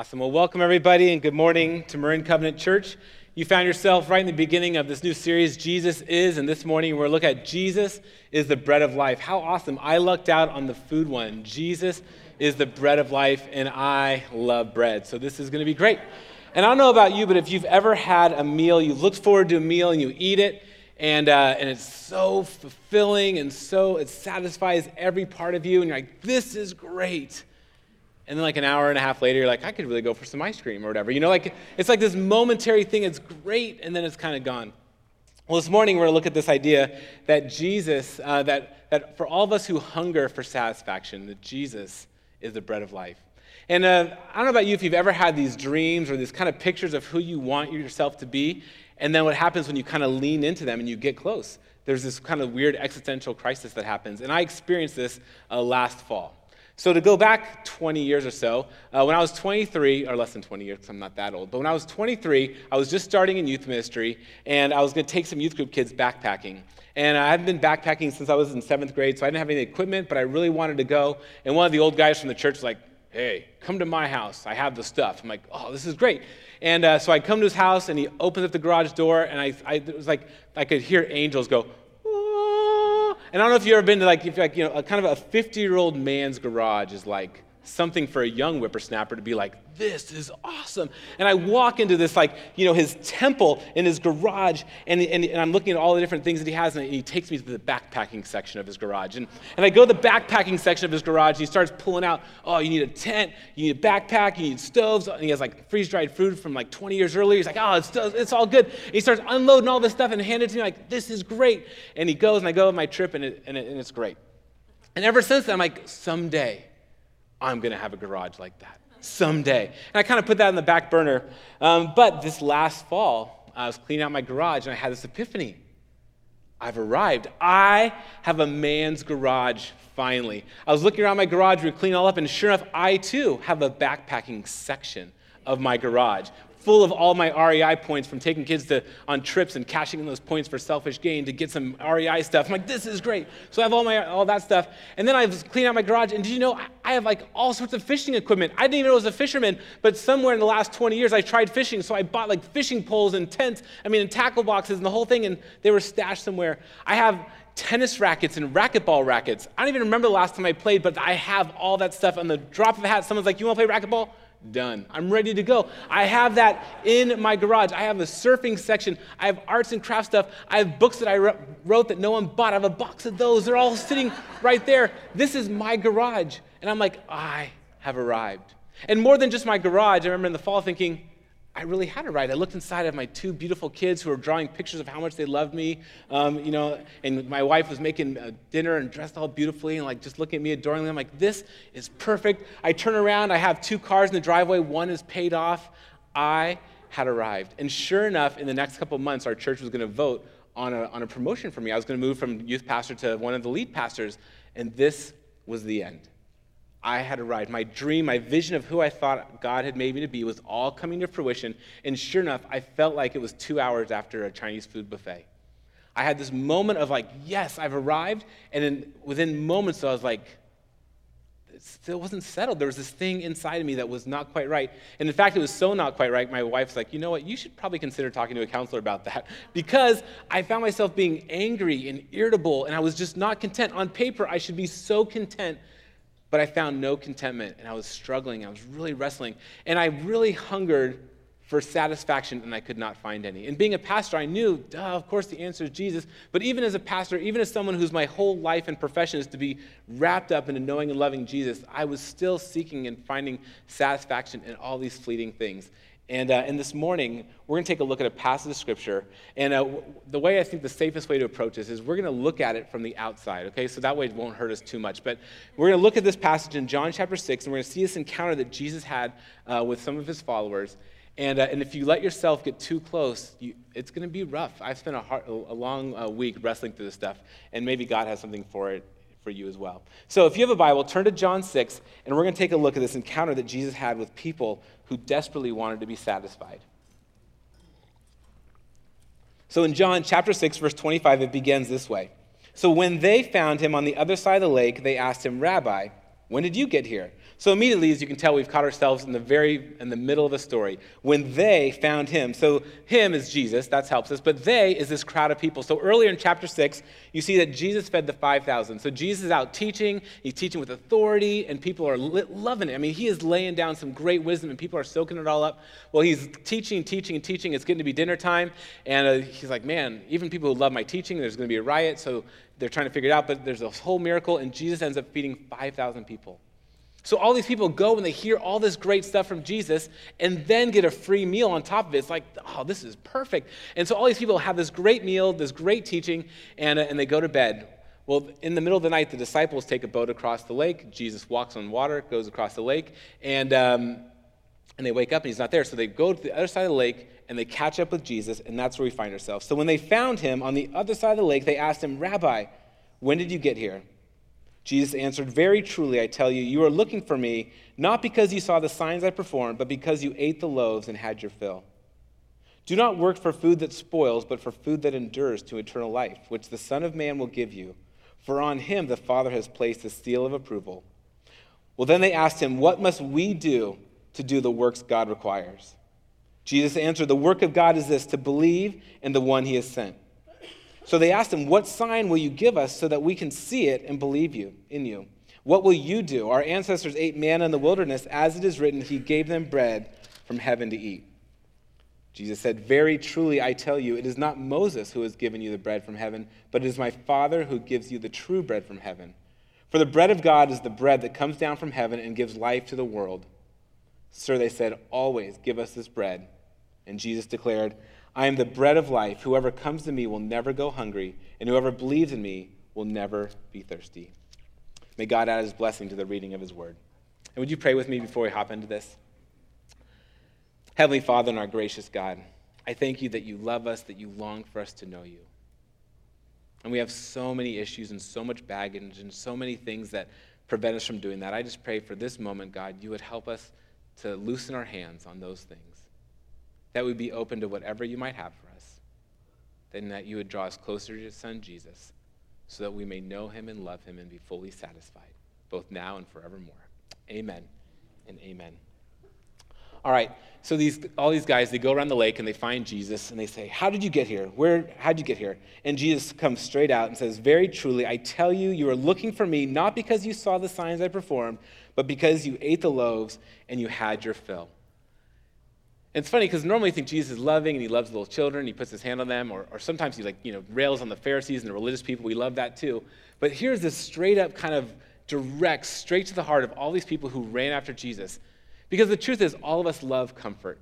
Awesome. Well, welcome everybody and good morning to Marin Covenant Church. You found yourself right in the beginning of this new series, Jesus is, and this morning we're looking at Jesus is the bread of life. How awesome. I lucked out on the food one. Jesus is the bread of life, and I love bread. So this is going to be great. And I don't know about you, but if you've ever had a meal, you look forward to a meal and you eat it, and, uh, and it's so fulfilling and so it satisfies every part of you, and you're like, this is great and then like an hour and a half later you're like i could really go for some ice cream or whatever. You know like it's like this momentary thing it's great and then it's kind of gone. Well this morning we're going to look at this idea that jesus uh, that, that for all of us who hunger for satisfaction that jesus is the bread of life. And uh, i don't know about you if you've ever had these dreams or these kind of pictures of who you want yourself to be and then what happens when you kind of lean into them and you get close. There's this kind of weird existential crisis that happens and i experienced this uh, last fall so, to go back 20 years or so, uh, when I was 23, or less than 20 years, because I'm not that old, but when I was 23, I was just starting in youth ministry, and I was going to take some youth group kids backpacking. And I hadn't been backpacking since I was in seventh grade, so I didn't have any equipment, but I really wanted to go. And one of the old guys from the church was like, hey, come to my house. I have the stuff. I'm like, oh, this is great. And uh, so I come to his house, and he opens up the garage door, and I, I, was like I could hear angels go, and I don't know if you've ever been to like, if like, you know, a kind of a 50 year old man's garage is like something for a young whippersnapper to be like, this is awesome. And I walk into this, like, you know, his temple in his garage, and, and, and, I'm looking at all the different things that he has, and he takes me to the backpacking section of his garage. And, and I go to the backpacking section of his garage, and he starts pulling out, oh, you need a tent, you need a backpack, you need stoves, and he has like freeze dried food from like 20 years earlier. He's like, oh, it's, it's all good. And he starts unloading all this stuff and handing it to me, like, this is great. And he goes, and I go on my trip, and, it, and, it, and it's great. And ever since then, I'm like, someday I'm going to have a garage like that someday. And I kind of put that in the back burner. Um, but this last fall, I was cleaning out my garage and I had this epiphany. I've arrived. I have a man's garage finally. I was looking around my garage, we were cleaning all up, and sure enough, I too have a backpacking section of my garage full of all my REI points from taking kids to, on trips and cashing in those points for selfish gain to get some REI stuff. I'm like, this is great. So I have all, my, all that stuff. And then I cleaning out my garage, and did you know I have like all sorts of fishing equipment? I didn't even know I was a fisherman, but somewhere in the last 20 years I tried fishing, so I bought like fishing poles and tents, I mean, and tackle boxes and the whole thing, and they were stashed somewhere. I have tennis rackets and racquetball rackets. I don't even remember the last time I played, but I have all that stuff on the drop of a hat. Someone's like, You want to play racquetball? Done. I'm ready to go. I have that in my garage. I have a surfing section. I have arts and craft stuff. I have books that I wrote that no one bought. I have a box of those. They're all sitting right there. This is my garage. And I'm like, I have arrived. And more than just my garage, I remember in the fall thinking, I really had it right. I looked inside of my two beautiful kids who were drawing pictures of how much they loved me, um, you know, and my wife was making uh, dinner and dressed all beautifully and like just looking at me adoringly. I'm like, this is perfect. I turn around, I have two cars in the driveway, one is paid off. I had arrived. And sure enough, in the next couple months, our church was going to vote on a, on a promotion for me. I was going to move from youth pastor to one of the lead pastors, and this was the end. I had arrived. My dream, my vision of who I thought God had made me to be was all coming to fruition. And sure enough, I felt like it was two hours after a Chinese food buffet. I had this moment of like, yes, I've arrived. And then within moments, I was like, it still wasn't settled. There was this thing inside of me that was not quite right. And in fact, it was so not quite right, my wife's like, you know what, you should probably consider talking to a counselor about that. Because I found myself being angry and irritable, and I was just not content. On paper, I should be so content but I found no contentment and I was struggling. I was really wrestling. And I really hungered for satisfaction and I could not find any. And being a pastor, I knew, duh, of course the answer is Jesus. But even as a pastor, even as someone whose my whole life and profession is to be wrapped up into knowing and loving Jesus, I was still seeking and finding satisfaction in all these fleeting things. And, uh, and this morning, we're going to take a look at a passage of Scripture. And uh, the way I think the safest way to approach this is we're going to look at it from the outside, okay? So that way it won't hurt us too much. But we're going to look at this passage in John chapter 6, and we're going to see this encounter that Jesus had uh, with some of his followers. And, uh, and if you let yourself get too close, you, it's going to be rough. I've spent a, hard, a long uh, week wrestling through this stuff, and maybe God has something for it for you as well. So if you have a Bible, turn to John 6, and we're going to take a look at this encounter that Jesus had with people who desperately wanted to be satisfied. So in John chapter 6, verse 25, it begins this way. So when they found him on the other side of the lake, they asked him, Rabbi, when did you get here? So immediately, as you can tell, we've caught ourselves in the very in the middle of a story. When they found him, so him is Jesus, that helps us, but they is this crowd of people. So earlier in chapter six, you see that Jesus fed the five thousand. So Jesus is out teaching, he's teaching with authority, and people are loving it. I mean, he is laying down some great wisdom, and people are soaking it all up. Well, he's teaching, teaching, and teaching. It's getting to be dinner time, and uh, he's like, man, even people who love my teaching, there's going to be a riot. So they're trying to figure it out, but there's a whole miracle, and Jesus ends up feeding five thousand people. So all these people go and they hear all this great stuff from Jesus and then get a free meal on top of it. It's like, oh, this is perfect. And so all these people have this great meal, this great teaching, and, uh, and they go to bed. Well, in the middle of the night, the disciples take a boat across the lake. Jesus walks on water, goes across the lake, and, um, and they wake up and he's not there. So they go to the other side of the lake and they catch up with Jesus, and that's where we find ourselves. So when they found him on the other side of the lake, they asked him, Rabbi, when did you get here? Jesus answered, Very truly, I tell you, you are looking for me, not because you saw the signs I performed, but because you ate the loaves and had your fill. Do not work for food that spoils, but for food that endures to eternal life, which the Son of Man will give you. For on him the Father has placed the seal of approval. Well, then they asked him, What must we do to do the works God requires? Jesus answered, The work of God is this, to believe in the one he has sent. So they asked him, What sign will you give us so that we can see it and believe you in you? What will you do? Our ancestors ate manna in the wilderness, as it is written, He gave them bread from heaven to eat. Jesus said, Very truly, I tell you, it is not Moses who has given you the bread from heaven, but it is my Father who gives you the true bread from heaven. For the bread of God is the bread that comes down from heaven and gives life to the world. Sir, they said, Always give us this bread. And Jesus declared, I am the bread of life. Whoever comes to me will never go hungry, and whoever believes in me will never be thirsty. May God add his blessing to the reading of his word. And would you pray with me before we hop into this? Heavenly Father and our gracious God, I thank you that you love us, that you long for us to know you. And we have so many issues and so much baggage and so many things that prevent us from doing that. I just pray for this moment, God, you would help us to loosen our hands on those things that we'd be open to whatever you might have for us, and that you would draw us closer to your Son, Jesus, so that we may know him and love him and be fully satisfied, both now and forevermore. Amen and amen. All right, so these, all these guys, they go around the lake and they find Jesus and they say, How did you get here? Where, how'd you get here? And Jesus comes straight out and says, Very truly, I tell you, you are looking for me not because you saw the signs I performed, but because you ate the loaves and you had your fill. And it's funny because normally you think Jesus is loving and he loves little children, he puts his hand on them, or, or sometimes he like, you know, rails on the Pharisees and the religious people. We love that too. But here's this straight up kind of direct, straight to the heart of all these people who ran after Jesus. Because the truth is, all of us love comfort.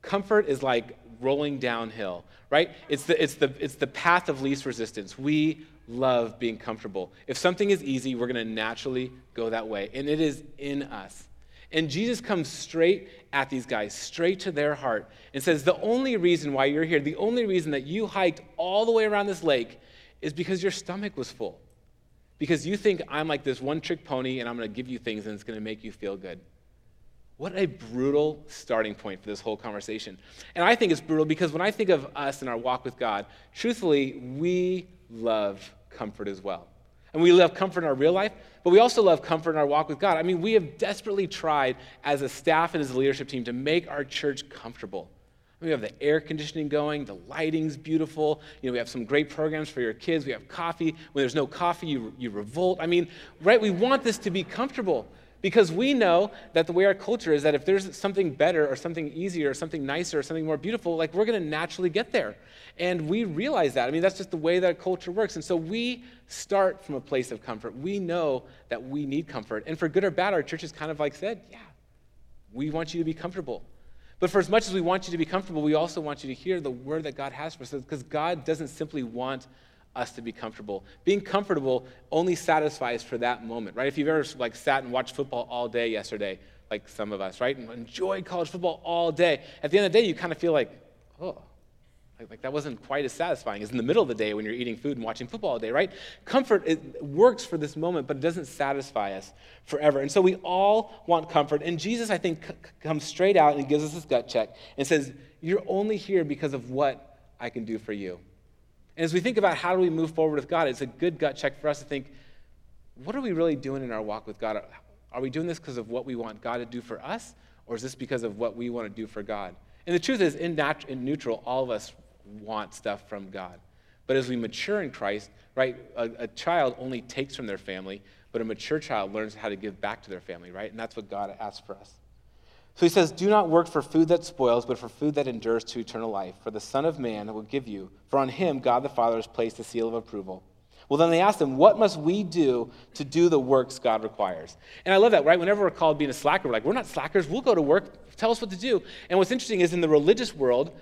Comfort is like rolling downhill, right? It's the, it's the, it's the path of least resistance. We love being comfortable. If something is easy, we're going to naturally go that way. And it is in us. And Jesus comes straight at these guys, straight to their heart, and says, The only reason why you're here, the only reason that you hiked all the way around this lake is because your stomach was full. Because you think I'm like this one trick pony and I'm going to give you things and it's going to make you feel good. What a brutal starting point for this whole conversation. And I think it's brutal because when I think of us and our walk with God, truthfully, we love comfort as well. And we love comfort in our real life, but we also love comfort in our walk with God. I mean, we have desperately tried as a staff and as a leadership team to make our church comfortable. We have the air conditioning going, the lighting's beautiful. You know, we have some great programs for your kids. We have coffee. When there's no coffee, you, you revolt. I mean, right? We want this to be comfortable. Because we know that the way our culture is that if there's something better or something easier or something nicer or something more beautiful, like we're going to naturally get there. And we realize that. I mean, that's just the way that culture works. And so we start from a place of comfort. We know that we need comfort. And for good or bad, our church has kind of like said, yeah, we want you to be comfortable. But for as much as we want you to be comfortable, we also want you to hear the word that God has for us. Because God doesn't simply want us to be comfortable. Being comfortable only satisfies for that moment, right? If you've ever like sat and watched football all day yesterday, like some of us, right, and enjoyed college football all day, at the end of the day, you kind of feel like, oh, like, like, that wasn't quite as satisfying as in the middle of the day when you're eating food and watching football all day, right? Comfort it works for this moment, but it doesn't satisfy us forever. And so we all want comfort. And Jesus, I think, c- comes straight out and gives us this gut check and says, You're only here because of what I can do for you. And as we think about how do we move forward with God, it's a good gut check for us to think, what are we really doing in our walk with God? Are we doing this because of what we want God to do for us, or is this because of what we want to do for God? And the truth is, in, nat- in neutral, all of us want stuff from God. But as we mature in Christ, right, a, a child only takes from their family, but a mature child learns how to give back to their family, right? And that's what God asks for us. So he says, Do not work for food that spoils, but for food that endures to eternal life. For the Son of Man will give you, for on him God the Father has placed the seal of approval. Well, then they asked him, What must we do to do the works God requires? And I love that, right? Whenever we're called being a slacker, we're like, We're not slackers. We'll go to work. Tell us what to do. And what's interesting is in the religious world,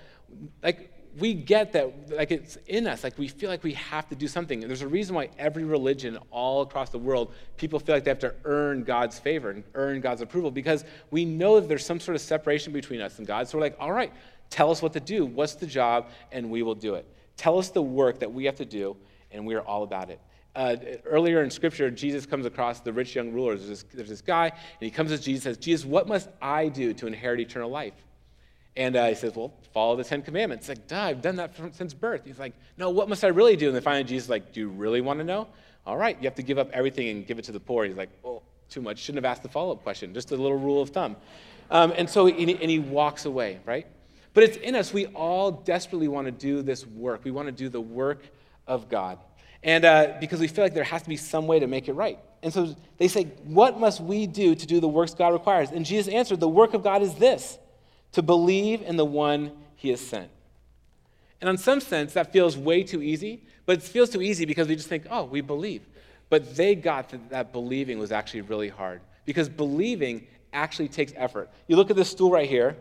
like, we get that, like, it's in us. Like, we feel like we have to do something. And there's a reason why every religion all across the world, people feel like they have to earn God's favor and earn God's approval because we know that there's some sort of separation between us and God. So we're like, All right, tell us what to do. What's the job? And we will do it. Tell us the work that we have to do and we are all about it. Uh, earlier in Scripture, Jesus comes across the rich young ruler. There's this, there's this, guy, and he comes to Jesus and says, Jesus, what must I do to inherit eternal life? And uh, he says, Well, follow the Ten Commandments. It's like, duh, I've done that from, since birth. He's like, No, what must I really do? And then finally, Jesus is like, Do you really want to know? All right, you have to give up everything and give it to the poor. He's like, Well, too much. Shouldn't have asked the follow up question. Just a little rule of thumb. Um, and so, and he, and he walks away, right? But it's in us. We all desperately want to do this work. We want to do the work of God. And uh, because we feel like there has to be some way to make it right. And so they say, What must we do to do the works God requires? And Jesus answered, The work of God is this to believe in the one he has sent. And in some sense, that feels way too easy, but it feels too easy because we just think, Oh, we believe. But they got that, that believing was actually really hard because believing actually takes effort. You look at this stool right here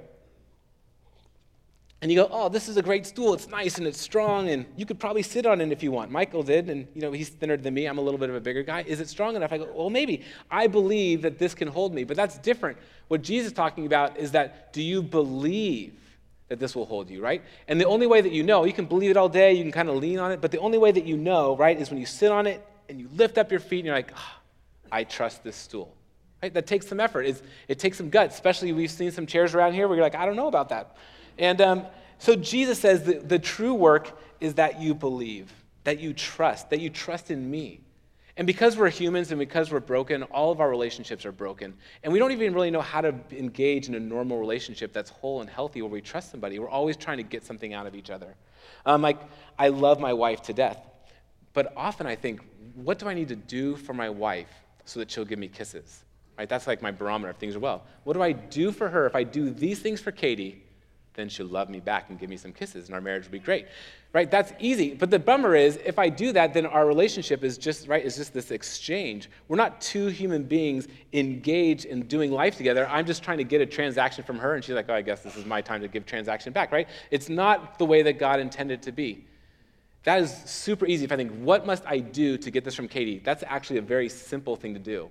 and you go, oh, this is a great stool. It's nice and it's strong, and you could probably sit on it if you want. Michael did, and you know he's thinner than me. I'm a little bit of a bigger guy. Is it strong enough? I go, well, maybe. I believe that this can hold me, but that's different. What Jesus is talking about is that do you believe that this will hold you, right? And the only way that you know, you can believe it all day, you can kind of lean on it, but the only way that you know, right, is when you sit on it and you lift up your feet and you're like, oh, I trust this stool. Right? That takes some effort. It's, it takes some guts, especially we've seen some chairs around here where you're like, I don't know about that. And um, so Jesus says that the true work is that you believe, that you trust, that you trust in me. And because we're humans and because we're broken, all of our relationships are broken. And we don't even really know how to engage in a normal relationship that's whole and healthy where we trust somebody. We're always trying to get something out of each other. Um, like, I love my wife to death. But often I think, what do I need to do for my wife so that she'll give me kisses? Right? That's like my barometer if things are well. What do I do for her if I do these things for Katie? Then she'll love me back and give me some kisses and our marriage will be great. Right? That's easy. But the bummer is if i do that then our relationship is just right it's just this exchange. We're not two human beings engaged in doing life together. I'm just trying to get a transaction from her and she's like oh i guess this is my time to give transaction back right? It's not the way that god intended to be. That is super easy. If i think what must i do to get this from katie? That's actually a very simple thing to do.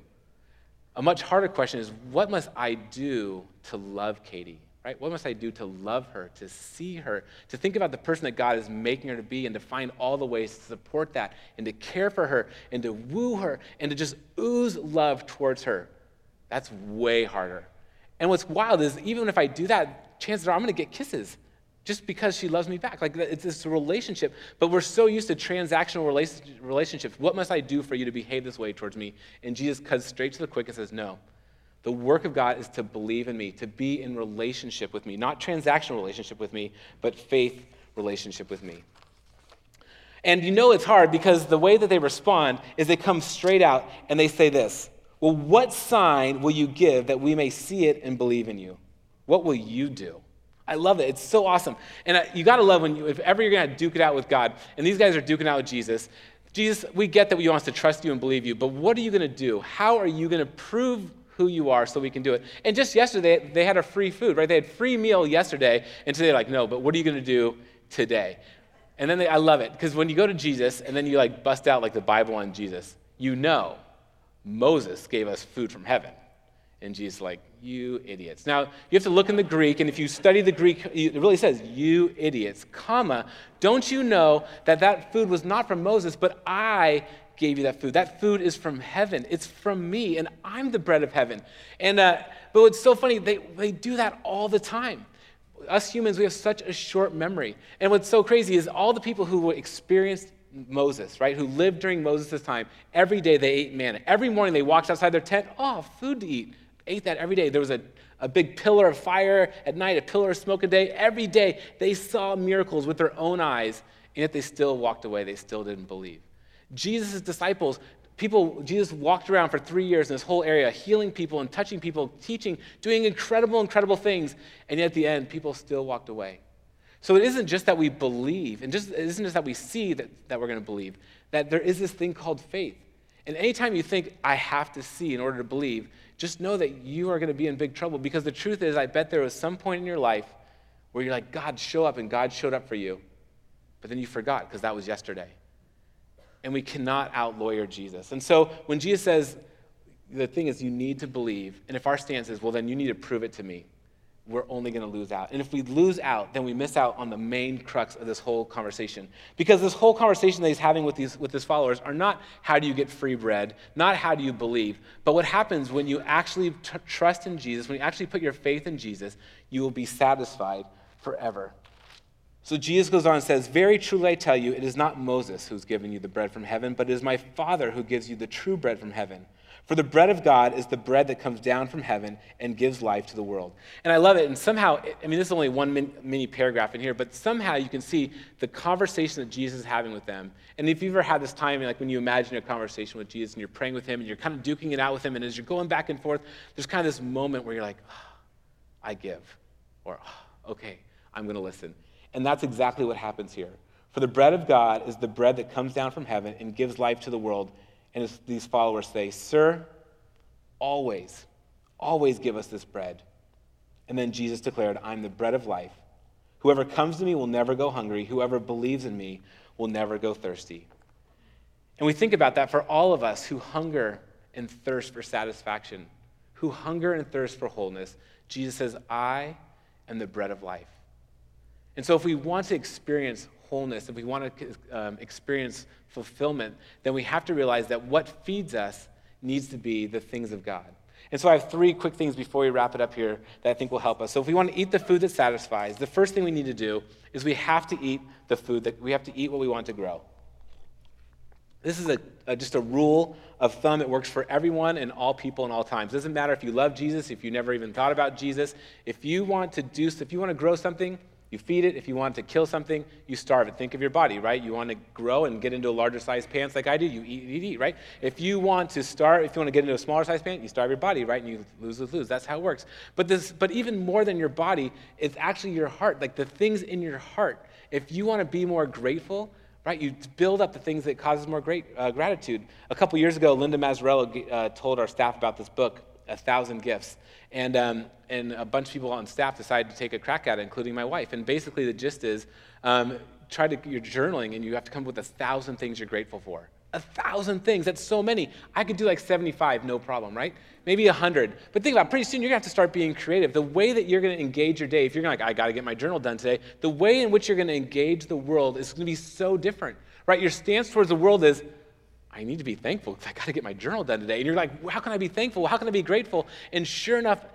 A much harder question is what must i do to love katie right? What must I do to love her, to see her, to think about the person that God is making her to be, and to find all the ways to support that, and to care for her, and to woo her, and to just ooze love towards her? That's way harder. And what's wild is even if I do that, chances are I'm going to get kisses just because she loves me back. Like it's this relationship, but we're so used to transactional relationships. What must I do for you to behave this way towards me? And Jesus cuts straight to the quick and says, No. The work of God is to believe in me, to be in relationship with me, not transactional relationship with me, but faith relationship with me. And you know it's hard because the way that they respond is they come straight out and they say this Well, what sign will you give that we may see it and believe in you? What will you do? I love it. It's so awesome. And you got to love when you, if ever you're going to duke it out with God, and these guys are duking out with Jesus, Jesus, we get that we want us to trust you and believe you, but what are you going to do? How are you going to prove who you are so we can do it. And just yesterday, they had a free food, right? They had free meal yesterday, and today they're like, no, but what are you going to do today? And then they, I love it, because when you go to Jesus and then you like bust out like the Bible on Jesus, you know Moses gave us food from heaven. And Jesus like, you idiots. Now, you have to look in the Greek, and if you study the Greek, it really says, you idiots, comma, don't you know that that food was not from Moses, but I gave you that food. That food is from heaven. It's from me, and I'm the bread of heaven. And uh, but what's so funny, they, they do that all the time. Us humans, we have such a short memory. And what's so crazy is all the people who experienced Moses, right, who lived during Moses' time, every day they ate manna. Every morning they walked outside their tent, oh, food to eat. Ate that every day. There was a, a big pillar of fire at night, a pillar of smoke a day. Every day they saw miracles with their own eyes, and yet they still walked away. They still didn't believe. Jesus' disciples, people, Jesus walked around for three years in this whole area, healing people and touching people, teaching, doing incredible, incredible things, and yet at the end, people still walked away. So it isn't just that we believe, and just, it isn't just that we see that, that we're going to believe, that there is this thing called faith. And anytime you think, I have to see in order to believe, just know that you are going to be in big trouble because the truth is, I bet there was some point in your life where you're like, God, show up, and God showed up for you. But then you forgot because that was yesterday. And we cannot out lawyer Jesus. And so when Jesus says, the thing is, you need to believe, and if our stance is, well, then you need to prove it to me, we're only going to lose out. And if we lose out, then we miss out on the main crux of this whole conversation. Because this whole conversation that he's having with, these, with his followers are not how do you get free bread, not how do you believe, but what happens when you actually t- trust in Jesus, when you actually put your faith in Jesus, you will be satisfied forever. So Jesus goes on and says, Very truly I tell you, it is not Moses who's given you the bread from heaven, but it is my Father who gives you the true bread from heaven. For the bread of God is the bread that comes down from heaven and gives life to the world. And I love it. And somehow, I mean, this is only one mini paragraph in here, but somehow you can see the conversation that Jesus is having with them. And if you've ever had this time, like when you imagine a conversation with Jesus and you're praying with him and you're kind of duking it out with him, and as you're going back and forth, there's kind of this moment where you're like, oh, I give, or oh, okay, I'm going to listen. And that's exactly what happens here. For the bread of God is the bread that comes down from heaven and gives life to the world. And these followers say, Sir, always, always give us this bread. And then Jesus declared, I'm the bread of life. Whoever comes to me will never go hungry. Whoever believes in me will never go thirsty. And we think about that for all of us who hunger and thirst for satisfaction, who hunger and thirst for wholeness. Jesus says, I am the bread of life. And so, if we want to experience wholeness, if we want to um, experience fulfillment, then we have to realize that what feeds us needs to be the things of God. And so I have three quick things before we wrap it up here that I think will help us. So if we want to eat the food that satisfies, the first thing we need to do is we have to eat the food that we have to eat what we want to grow. This is a, a, just a rule of thumb that works for everyone and all people and all times. It doesn't matter if you love Jesus, if you never even thought about Jesus. If you want to do, if you want to grow something, you feed it. If you want to kill something, you starve it. Think of your body, right? You want to grow and get into a larger size pants like I do, you eat, eat, eat, right? If you want to starve, if you want to get into a smaller size pant, you starve your body, right? And you lose, lose, lose. That's how it works. But this, but even more than your body, it's actually your heart, like the things in your heart. If you want to be more grateful, right? You build up the things that causes more great uh, gratitude. A couple years ago, Linda Mazzarello uh, told our staff about this book, A Thousand Gifts. And, um, and a bunch of people on staff decided to take a crack at it, including my wife. And basically, the gist is um, try to, you're journaling and you have to come up with a thousand things you're grateful for. A thousand things. That's so many. I could do like 75, no problem, right? Maybe 100. But think about it, pretty soon you're to have to start being creative. The way that you're to engage your day, if you're like, I got to get my journal done today, the way in which you're to engage the world is to be so different, right? Your stance towards the world is, I need to be thankful because I got to get my journal done today. And you're like, how can I be thankful? How can I be grateful? And sure enough,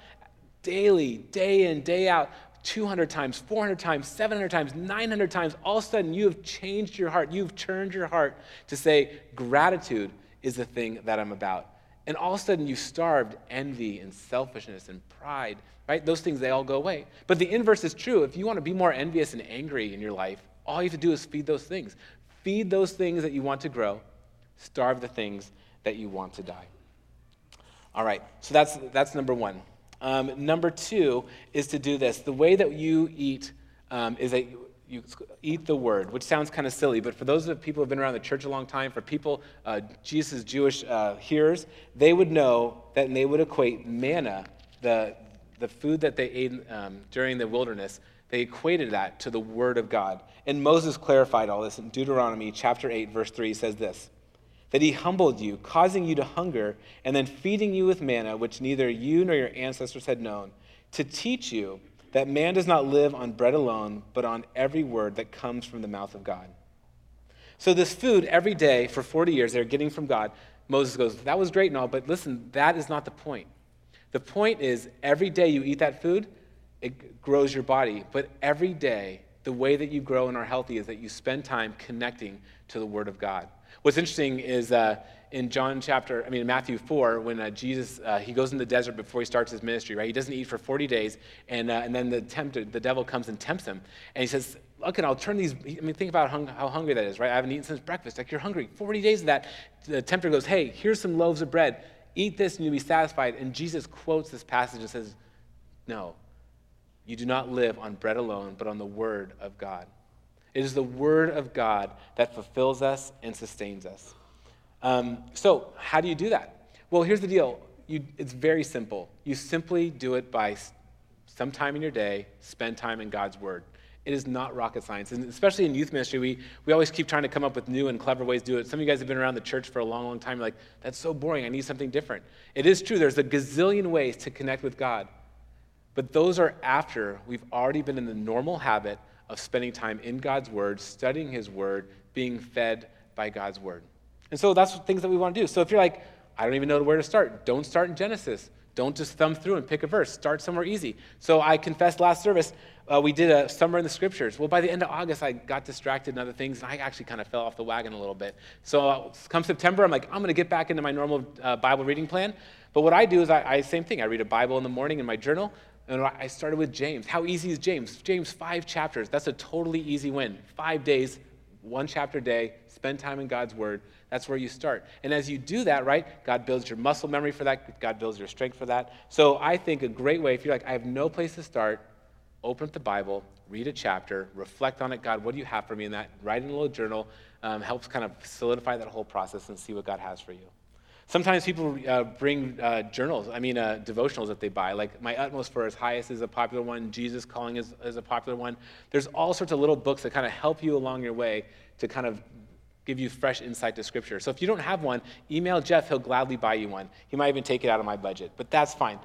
daily, day in, day out, 200 times, 400 times, 700 times, 900 times, all of a sudden you have changed your heart. You've turned your heart to say, gratitude is the thing that I'm about. And all of a sudden you've starved envy and selfishness and pride, right? Those things, they all go away. But the inverse is true. If you want to be more envious and angry in your life, all you have to do is feed those things. Feed those things that you want to grow starve the things that you want to die. All right, so that's, that's number one. Um, number two is to do this. The way that you eat um, is that you eat the word, which sounds kind of silly, but for those of people who have been around the church a long time, for people, uh, Jesus' Jewish uh, hearers, they would know that and they would equate manna, the, the food that they ate um, during the wilderness, they equated that to the word of God. And Moses clarified all this in Deuteronomy chapter 8, verse 3 says this that he humbled you, causing you to hunger, and then feeding you with manna, which neither you nor your ancestors had known, to teach you that man does not live on bread alone, but on every word that comes from the mouth of God. So, this food every day for 40 years they're getting from God, Moses goes, That was great and all, but listen, that is not the point. The point is, every day you eat that food, it grows your body, but every day the way that you grow and are healthy is that you spend time connecting to the Word of God. What's interesting is uh, in John chapter, I mean, Matthew 4, when uh, Jesus, uh, he goes in the desert before he starts his ministry, right? He doesn't eat for 40 days, and, uh, and then the, tempter, the devil comes and tempts him. And he says, look, and I'll turn these, I mean, think about how hungry that is, right? I haven't eaten since breakfast. Like, you're hungry. 40 days of that. The tempter goes, hey, here's some loaves of bread. Eat this and you'll be satisfied. And Jesus quotes this passage and says, no, you do not live on bread alone, but on the word of God. It is the word of God that fulfills us and sustains us. Um, so, how do you do that? Well, here's the deal you, it's very simple. You simply do it by some time in your day, spend time in God's word. It is not rocket science. And especially in youth ministry, we, we always keep trying to come up with new and clever ways to do it. Some of you guys have been around the church for a long, long time. You're like, that's so boring. I need something different. It is true. There's a gazillion ways to connect with God. But those are after we've already been in the normal habit of spending time in God's Word, studying His Word, being fed by God's Word. And so that's things that we want to do. So if you're like, I don't even know where to start, don't start in Genesis. Don't just thumb through and pick a verse. Start somewhere easy. So I confessed last service, uh, we did a summer in the scriptures. Well, by the end of August, I got distracted in other things, and I actually kind of fell off the wagon a little bit. So uh, come September, I'm like, I'm going to get back into my normal uh, Bible reading plan. But what I do is I, I, same thing. I read a Bible in the morning in my journal. And I started with James. How easy is James? James, five chapters. That's a totally easy win. Five days, one chapter a day, spend time in God's Word. That's where you start. And as you do that, right, God builds your muscle memory for that, God builds your strength for that. So I think a great way, if you're like, I have no place to start, open up the Bible, read a chapter, reflect on it. God, what do you have for me in that? Write in a little journal. Um, helps kind of solidify that whole process and see what God has for you. Sometimes people uh, bring uh, journals, I mean, uh, devotionals that they buy. Like My Utmost for His Highest is a popular one, Jesus Calling is, is a popular one. There's all sorts of little books that kind of help you along your way to kind of give you fresh insight to Scripture. So if you don't have one, email Jeff, he'll gladly buy you one. He might even take it out of my budget, but that's fine.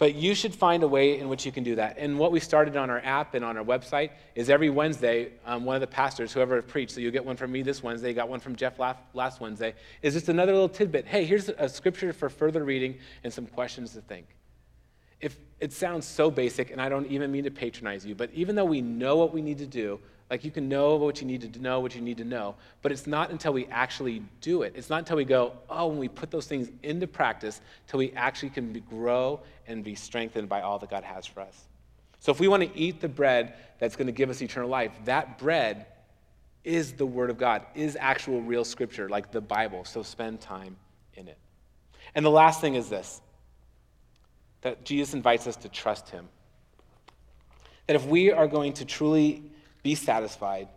But you should find a way in which you can do that. And what we started on our app and on our website is every Wednesday, um, one of the pastors, whoever preached, so you'll get one from me this Wednesday, You got one from Jeff last Wednesday, is just another little tidbit. Hey, here's a scripture for further reading and some questions to think. If it sounds so basic, and I don't even mean to patronize you, but even though we know what we need to do, like you can know what you need to know, what you need to know, but it's not until we actually do it. It's not until we go, oh, when we put those things into practice, till we actually can grow and be strengthened by all that God has for us. So if we want to eat the bread that's going to give us eternal life, that bread is the Word of God, is actual real Scripture, like the Bible. So spend time in it. And the last thing is this that Jesus invites us to trust Him. That if we are going to truly be satisfied,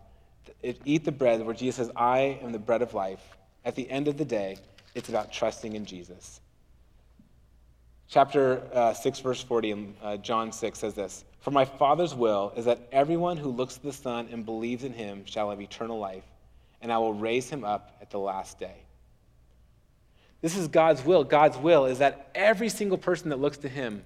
eat the bread where Jesus says, I am the bread of life. At the end of the day, it's about trusting in Jesus. Chapter uh, 6, verse 40 in uh, John 6 says this For my Father's will is that everyone who looks to the Son and believes in him shall have eternal life, and I will raise him up at the last day. This is God's will. God's will is that every single person that looks to him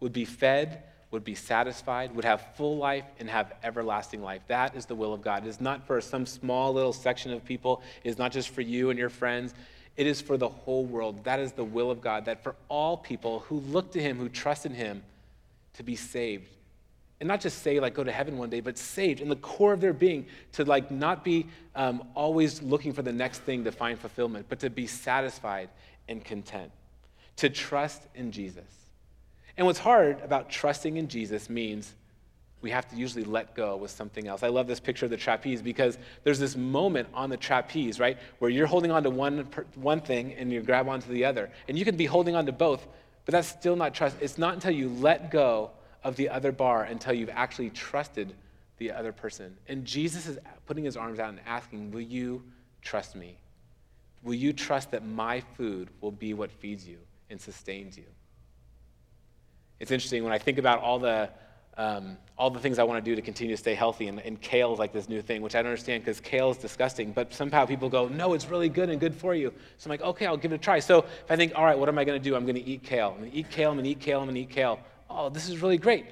would be fed would be satisfied, would have full life, and have everlasting life. That is the will of God. It is not for some small little section of people, it is not just for you and your friends. It is for the whole world. That is the will of God, that for all people who look to Him, who trust in Him, to be saved. And not just say, like, go to heaven one day, but saved in the core of their being, to, like, not be um, always looking for the next thing to find fulfillment, but to be satisfied and content, to trust in Jesus. And what's hard about trusting in Jesus means we have to usually let go with something else. I love this picture of the trapeze because there's this moment on the trapeze, right, where you're holding on to one, one thing and you grab onto the other. And you can be holding on to both, but that's still not trust. It's not until you let go of the other bar until you've actually trusted the other person. And Jesus is putting his arms out and asking, Will you trust me? Will you trust that my food will be what feeds you and sustains you? It's interesting when I think about all the, um, all the things I want to do to continue to stay healthy, and, and kale is like this new thing, which I don't understand because kale is disgusting, but somehow people go, no, it's really good and good for you. So I'm like, okay, I'll give it a try. So if I think, all right, what am I going to do? I'm going to eat kale. I'm going to eat kale, I'm going to eat kale, I'm going to eat kale. Oh, this is really great.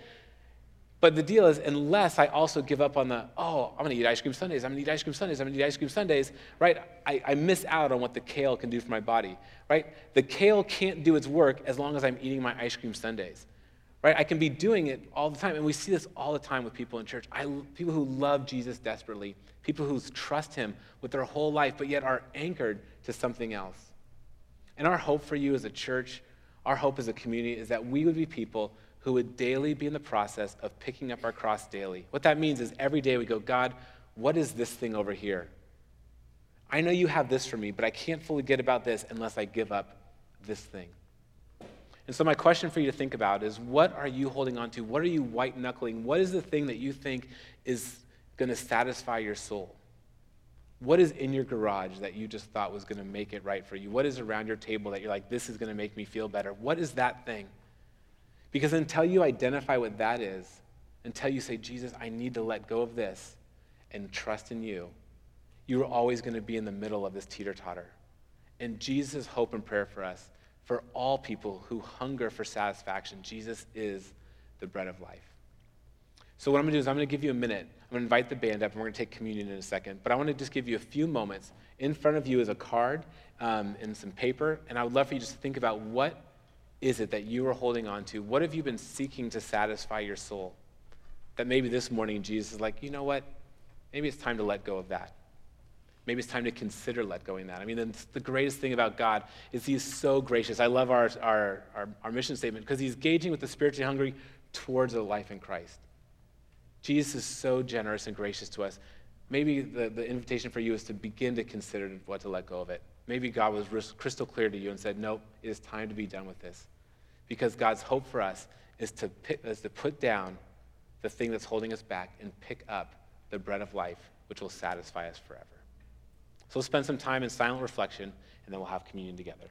But the deal is, unless I also give up on the, oh, I'm going to eat ice cream Sundays, I'm going to eat ice cream Sundays, I'm going to eat ice cream Sundays, right? I, I miss out on what the kale can do for my body, right? The kale can't do its work as long as I'm eating my ice cream Sundays right? I can be doing it all the time. And we see this all the time with people in church. I, people who love Jesus desperately, people who trust him with their whole life, but yet are anchored to something else. And our hope for you as a church, our hope as a community, is that we would be people who would daily be in the process of picking up our cross daily. What that means is every day we go, God, what is this thing over here? I know you have this for me, but I can't fully get about this unless I give up this thing. And so, my question for you to think about is what are you holding on to? What are you white knuckling? What is the thing that you think is going to satisfy your soul? What is in your garage that you just thought was going to make it right for you? What is around your table that you're like, this is going to make me feel better? What is that thing? Because until you identify what that is, until you say, Jesus, I need to let go of this and trust in you, you're always going to be in the middle of this teeter totter. And Jesus' hope and prayer for us, for all people who hunger for satisfaction, Jesus is the bread of life. So, what I'm going to do is I'm going to give you a minute. I'm going to invite the band up, and we're going to take communion in a second. But I want to just give you a few moments. In front of you is a card um, and some paper, and I would love for you just to think about what is it that you are holding on to? What have you been seeking to satisfy your soul? That maybe this morning Jesus is like, you know what? Maybe it's time to let go of that. Maybe it's time to consider let going that. I mean, the greatest thing about God is He's so gracious. I love our, our, our, our mission statement because He's gauging with the spiritually hungry towards a life in Christ. Jesus is so generous and gracious to us. Maybe the, the invitation for you is to begin to consider what to let go of it. Maybe God was crystal clear to you and said, Nope, it is time to be done with this. Because God's hope for us is to, is to put down the thing that's holding us back and pick up the bread of life, which will satisfy us forever. So we'll spend some time in silent reflection, and then we'll have communion together.